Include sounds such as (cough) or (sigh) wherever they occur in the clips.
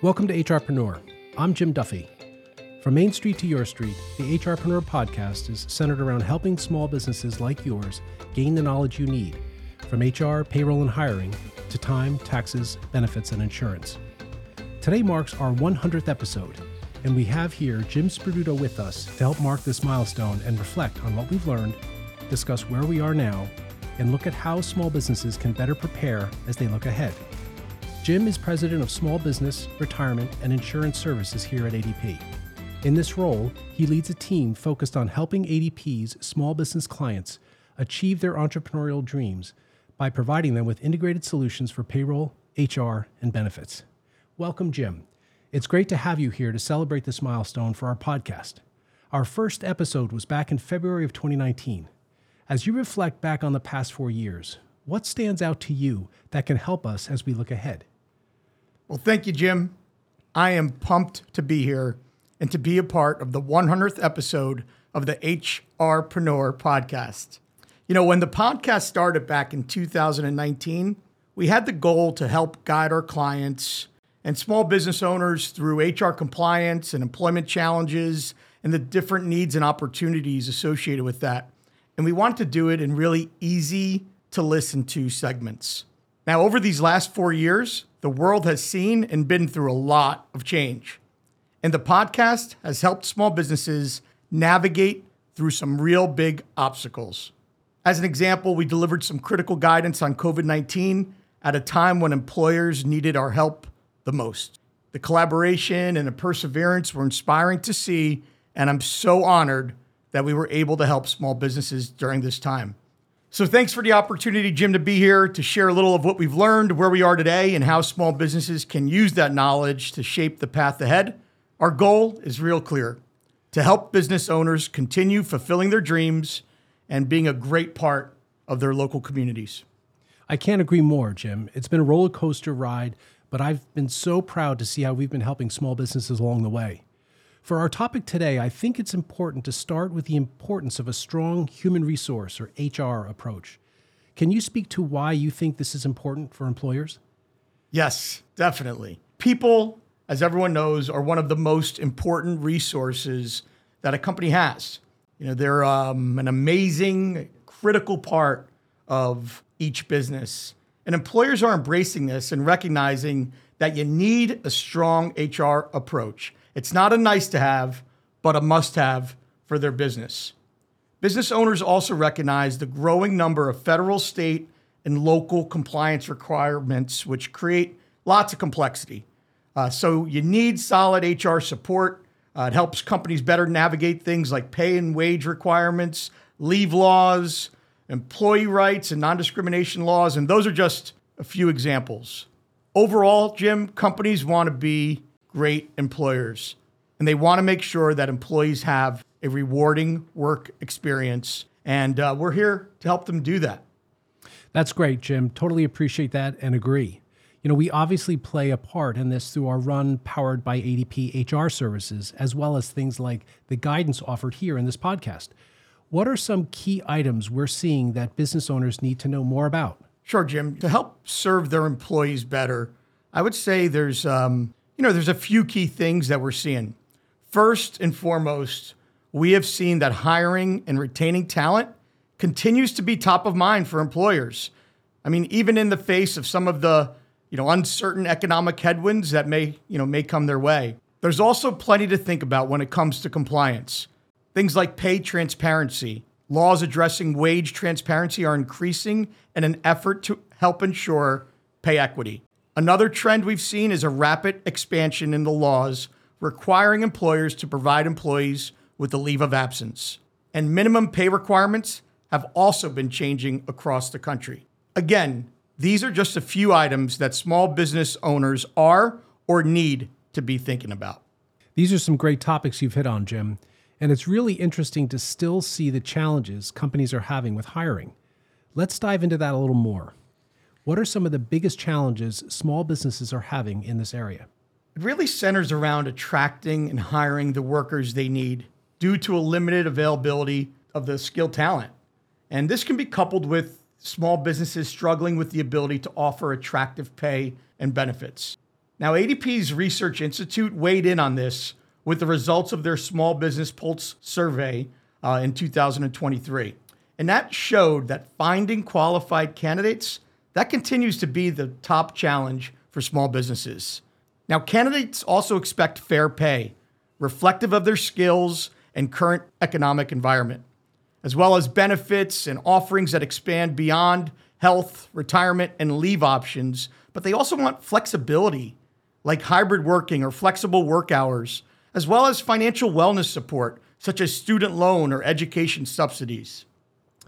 Welcome to HRpreneur. I'm Jim Duffy. From Main Street to Your Street, the HRpreneur podcast is centered around helping small businesses like yours gain the knowledge you need from HR, payroll, and hiring to time, taxes, benefits, and insurance. Today marks our 100th episode, and we have here Jim Sperduto with us to help mark this milestone and reflect on what we've learned, discuss where we are now, and look at how small businesses can better prepare as they look ahead. Jim is president of Small Business, Retirement, and Insurance Services here at ADP. In this role, he leads a team focused on helping ADP's small business clients achieve their entrepreneurial dreams by providing them with integrated solutions for payroll, HR, and benefits. Welcome, Jim. It's great to have you here to celebrate this milestone for our podcast. Our first episode was back in February of 2019. As you reflect back on the past four years, what stands out to you that can help us as we look ahead? Well, thank you, Jim. I am pumped to be here and to be a part of the 100th episode of the HRpreneur podcast. You know, when the podcast started back in 2019, we had the goal to help guide our clients and small business owners through HR compliance and employment challenges and the different needs and opportunities associated with that. And we wanted to do it in really easy to listen to segments. Now, over these last four years, the world has seen and been through a lot of change. And the podcast has helped small businesses navigate through some real big obstacles. As an example, we delivered some critical guidance on COVID 19 at a time when employers needed our help the most. The collaboration and the perseverance were inspiring to see, and I'm so honored that we were able to help small businesses during this time. So, thanks for the opportunity, Jim, to be here to share a little of what we've learned, where we are today, and how small businesses can use that knowledge to shape the path ahead. Our goal is real clear to help business owners continue fulfilling their dreams and being a great part of their local communities. I can't agree more, Jim. It's been a roller coaster ride, but I've been so proud to see how we've been helping small businesses along the way. For our topic today, I think it's important to start with the importance of a strong human resource or HR approach. Can you speak to why you think this is important for employers? Yes, definitely. People, as everyone knows, are one of the most important resources that a company has. You know, they're um, an amazing, critical part of each business. And employers are embracing this and recognizing that you need a strong HR approach. It's not a nice to have, but a must have for their business. Business owners also recognize the growing number of federal, state, and local compliance requirements, which create lots of complexity. Uh, so you need solid HR support. Uh, it helps companies better navigate things like pay and wage requirements, leave laws, employee rights, and non discrimination laws. And those are just a few examples. Overall, Jim, companies want to be great employers. And they want to make sure that employees have a rewarding work experience. And uh, we're here to help them do that. That's great, Jim. Totally appreciate that and agree. You know, we obviously play a part in this through our run powered by ADP HR services, as well as things like the guidance offered here in this podcast. What are some key items we're seeing that business owners need to know more about? Sure, Jim. To help serve their employees better, I would say there's um, you know, there's a few key things that we're seeing. First and foremost, we have seen that hiring and retaining talent continues to be top of mind for employers. I mean, even in the face of some of the, you know, uncertain economic headwinds that may, you know, may come their way. There's also plenty to think about when it comes to compliance. Things like pay transparency, laws addressing wage transparency are increasing in an effort to help ensure pay equity. Another trend we've seen is a rapid expansion in the laws requiring employers to provide employees with a leave of absence. And minimum pay requirements have also been changing across the country. Again, these are just a few items that small business owners are or need to be thinking about. These are some great topics you've hit on, Jim. And it's really interesting to still see the challenges companies are having with hiring. Let's dive into that a little more. What are some of the biggest challenges small businesses are having in this area? It really centers around attracting and hiring the workers they need due to a limited availability of the skilled talent. And this can be coupled with small businesses struggling with the ability to offer attractive pay and benefits. Now, ADP's Research Institute weighed in on this with the results of their Small Business Pulse survey uh, in 2023. And that showed that finding qualified candidates, that continues to be the top challenge for small businesses. Now, candidates also expect fair pay, reflective of their skills and current economic environment, as well as benefits and offerings that expand beyond health, retirement, and leave options. But they also want flexibility, like hybrid working or flexible work hours, as well as financial wellness support, such as student loan or education subsidies.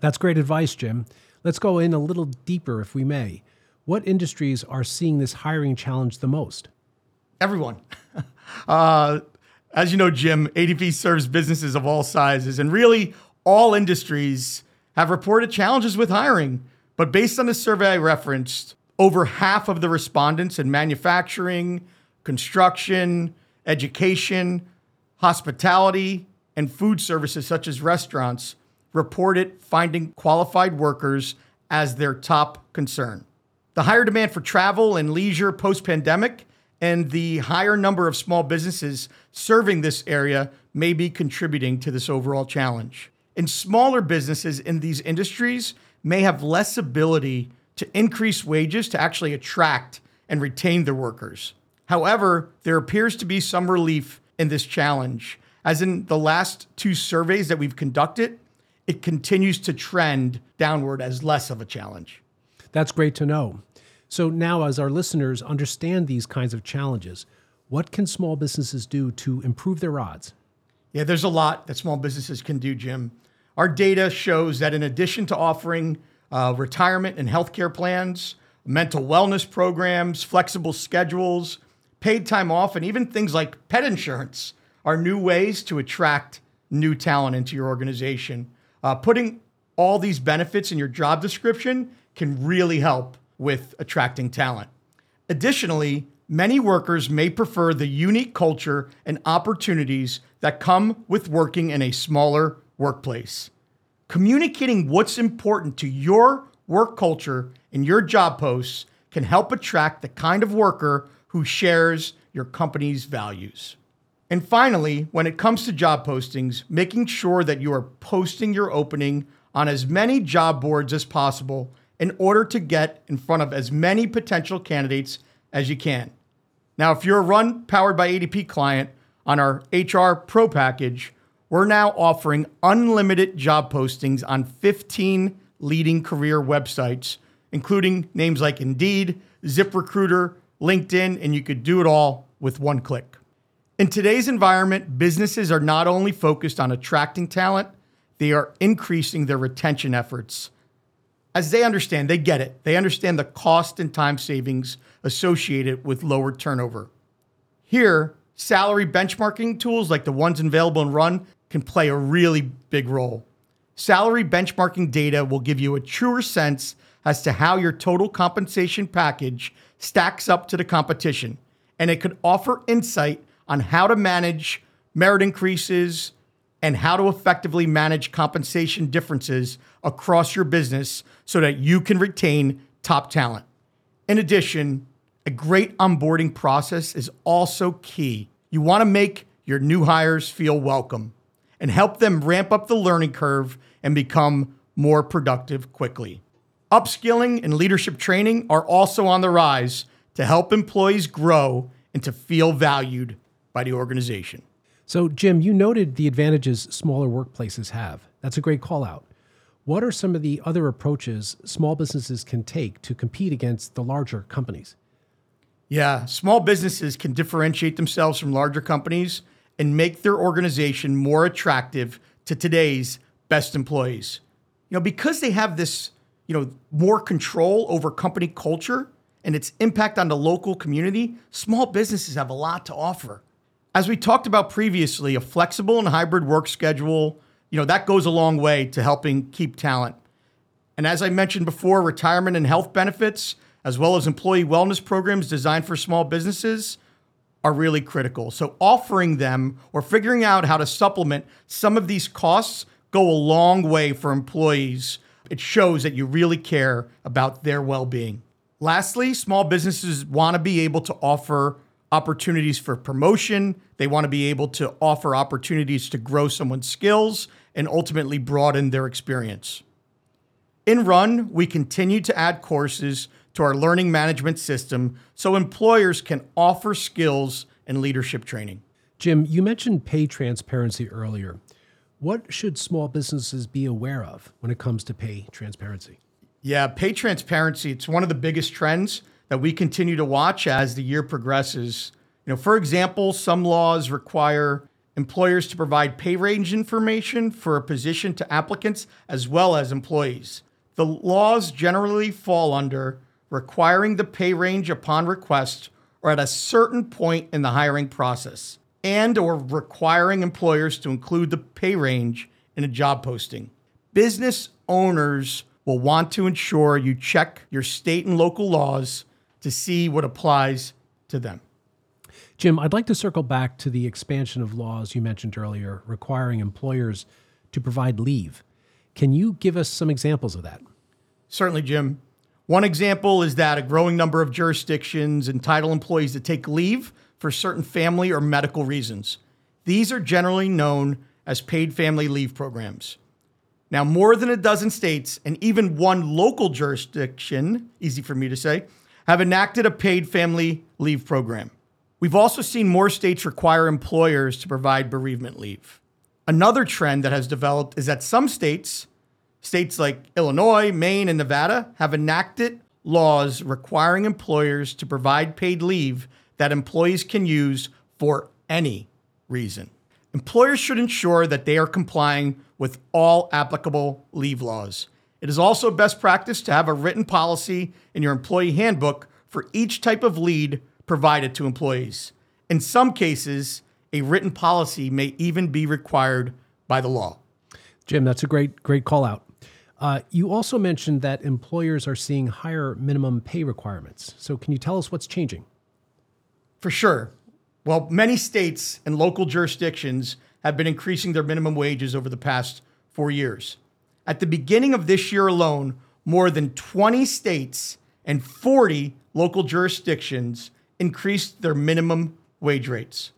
That's great advice, Jim. Let's go in a little deeper, if we may. What industries are seeing this hiring challenge the most? Everyone. (laughs) uh, as you know, Jim, ADP serves businesses of all sizes, and really all industries have reported challenges with hiring. But based on the survey I referenced, over half of the respondents in manufacturing, construction, education, hospitality, and food services such as restaurants reported finding qualified workers as their top concern. The higher demand for travel and leisure post pandemic and the higher number of small businesses serving this area may be contributing to this overall challenge. And smaller businesses in these industries may have less ability to increase wages to actually attract and retain their workers. However, there appears to be some relief in this challenge, as in the last two surveys that we've conducted, it continues to trend downward as less of a challenge. That's great to know. So, now as our listeners understand these kinds of challenges, what can small businesses do to improve their odds? Yeah, there's a lot that small businesses can do, Jim. Our data shows that in addition to offering uh, retirement and healthcare plans, mental wellness programs, flexible schedules, paid time off, and even things like pet insurance are new ways to attract new talent into your organization. Uh, putting all these benefits in your job description can really help with attracting talent. Additionally, many workers may prefer the unique culture and opportunities that come with working in a smaller workplace. Communicating what's important to your work culture in your job posts can help attract the kind of worker who shares your company's values. And finally, when it comes to job postings, making sure that you are posting your opening on as many job boards as possible in order to get in front of as many potential candidates as you can. Now, if you're a run powered by ADP client on our HR Pro package, we're now offering unlimited job postings on 15 leading career websites, including names like Indeed, ZipRecruiter, LinkedIn, and you could do it all with one click. In today's environment, businesses are not only focused on attracting talent, they are increasing their retention efforts. As they understand, they get it. They understand the cost and time savings associated with lower turnover. Here, salary benchmarking tools like the ones available in Run can play a really big role. Salary benchmarking data will give you a truer sense as to how your total compensation package stacks up to the competition, and it could offer insight on how to manage merit increases and how to effectively manage compensation differences across your business so that you can retain top talent. In addition, a great onboarding process is also key. You want to make your new hires feel welcome and help them ramp up the learning curve and become more productive quickly. Upskilling and leadership training are also on the rise to help employees grow and to feel valued by the organization. So, Jim, you noted the advantages smaller workplaces have. That's a great call out. What are some of the other approaches small businesses can take to compete against the larger companies? Yeah, small businesses can differentiate themselves from larger companies and make their organization more attractive to today's best employees. You know, because they have this, you know, more control over company culture and its impact on the local community, small businesses have a lot to offer. As we talked about previously, a flexible and hybrid work schedule, you know, that goes a long way to helping keep talent. And as I mentioned before, retirement and health benefits, as well as employee wellness programs designed for small businesses, are really critical. So offering them or figuring out how to supplement some of these costs go a long way for employees. It shows that you really care about their well-being. Lastly, small businesses want to be able to offer opportunities for promotion. They want to be able to offer opportunities to grow someone's skills and ultimately broaden their experience. In Run, we continue to add courses to our learning management system so employers can offer skills and leadership training. Jim, you mentioned pay transparency earlier. What should small businesses be aware of when it comes to pay transparency? Yeah, pay transparency, it's one of the biggest trends that we continue to watch as the year progresses. You know, for example, some laws require employers to provide pay range information for a position to applicants as well as employees. The laws generally fall under requiring the pay range upon request or at a certain point in the hiring process and or requiring employers to include the pay range in a job posting. Business owners will want to ensure you check your state and local laws to see what applies to them. Jim, I'd like to circle back to the expansion of laws you mentioned earlier requiring employers to provide leave. Can you give us some examples of that? Certainly, Jim. One example is that a growing number of jurisdictions entitle employees to take leave for certain family or medical reasons. These are generally known as paid family leave programs. Now, more than a dozen states and even one local jurisdiction, easy for me to say, have enacted a paid family leave program. We've also seen more states require employers to provide bereavement leave. Another trend that has developed is that some states, states like Illinois, Maine, and Nevada, have enacted laws requiring employers to provide paid leave that employees can use for any reason. Employers should ensure that they are complying with all applicable leave laws. It is also best practice to have a written policy in your employee handbook for each type of lead provided to employees. In some cases, a written policy may even be required by the law. Jim, that's a great, great call out. Uh, you also mentioned that employers are seeing higher minimum pay requirements. So, can you tell us what's changing? For sure. Well, many states and local jurisdictions have been increasing their minimum wages over the past four years. At the beginning of this year alone, more than 20 states and 40 local jurisdictions increased their minimum wage rates.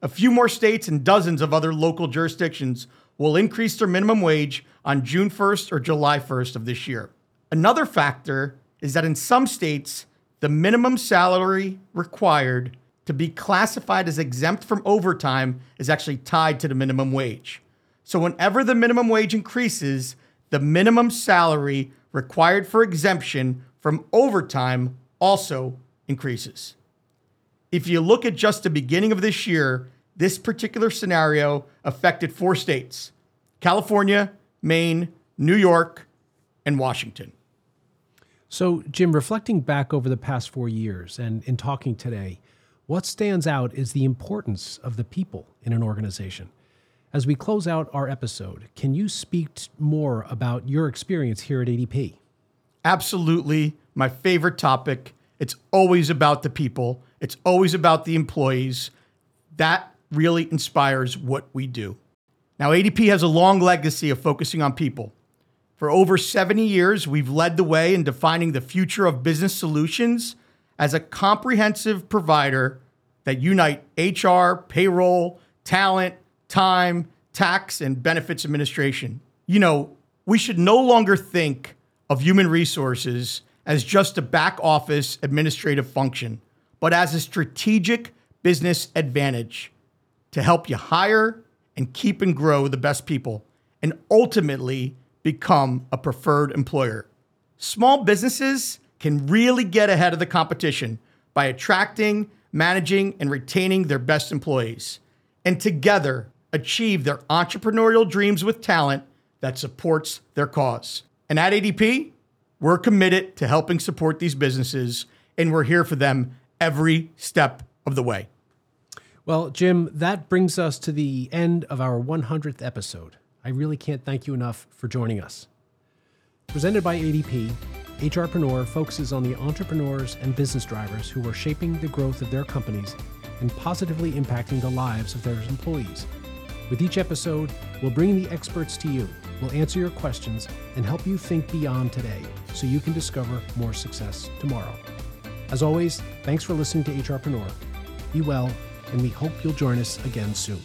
A few more states and dozens of other local jurisdictions will increase their minimum wage on June 1st or July 1st of this year. Another factor is that in some states, the minimum salary required to be classified as exempt from overtime is actually tied to the minimum wage. So, whenever the minimum wage increases, the minimum salary required for exemption from overtime also increases. If you look at just the beginning of this year, this particular scenario affected four states California, Maine, New York, and Washington. So, Jim, reflecting back over the past four years and in talking today, what stands out is the importance of the people in an organization. As we close out our episode, can you speak more about your experience here at ADP? Absolutely. My favorite topic. It's always about the people, it's always about the employees. That really inspires what we do. Now, ADP has a long legacy of focusing on people. For over 70 years, we've led the way in defining the future of business solutions as a comprehensive provider that unite HR, payroll, talent, time, tax, and benefits administration. You know, we should no longer think of human resources as just a back office administrative function, but as a strategic business advantage to help you hire and keep and grow the best people and ultimately become a preferred employer. Small businesses can really get ahead of the competition by attracting, managing, and retaining their best employees, and together achieve their entrepreneurial dreams with talent that supports their cause. And at ADP, we're committed to helping support these businesses, and we're here for them every step of the way. Well, Jim, that brings us to the end of our 100th episode. I really can't thank you enough for joining us. Presented by ADP, HRpreneur focuses on the entrepreneurs and business drivers who are shaping the growth of their companies and positively impacting the lives of their employees. With each episode, we'll bring the experts to you We'll answer your questions and help you think beyond today so you can discover more success tomorrow. As always, thanks for listening to HRpreneur. Be well, and we hope you'll join us again soon.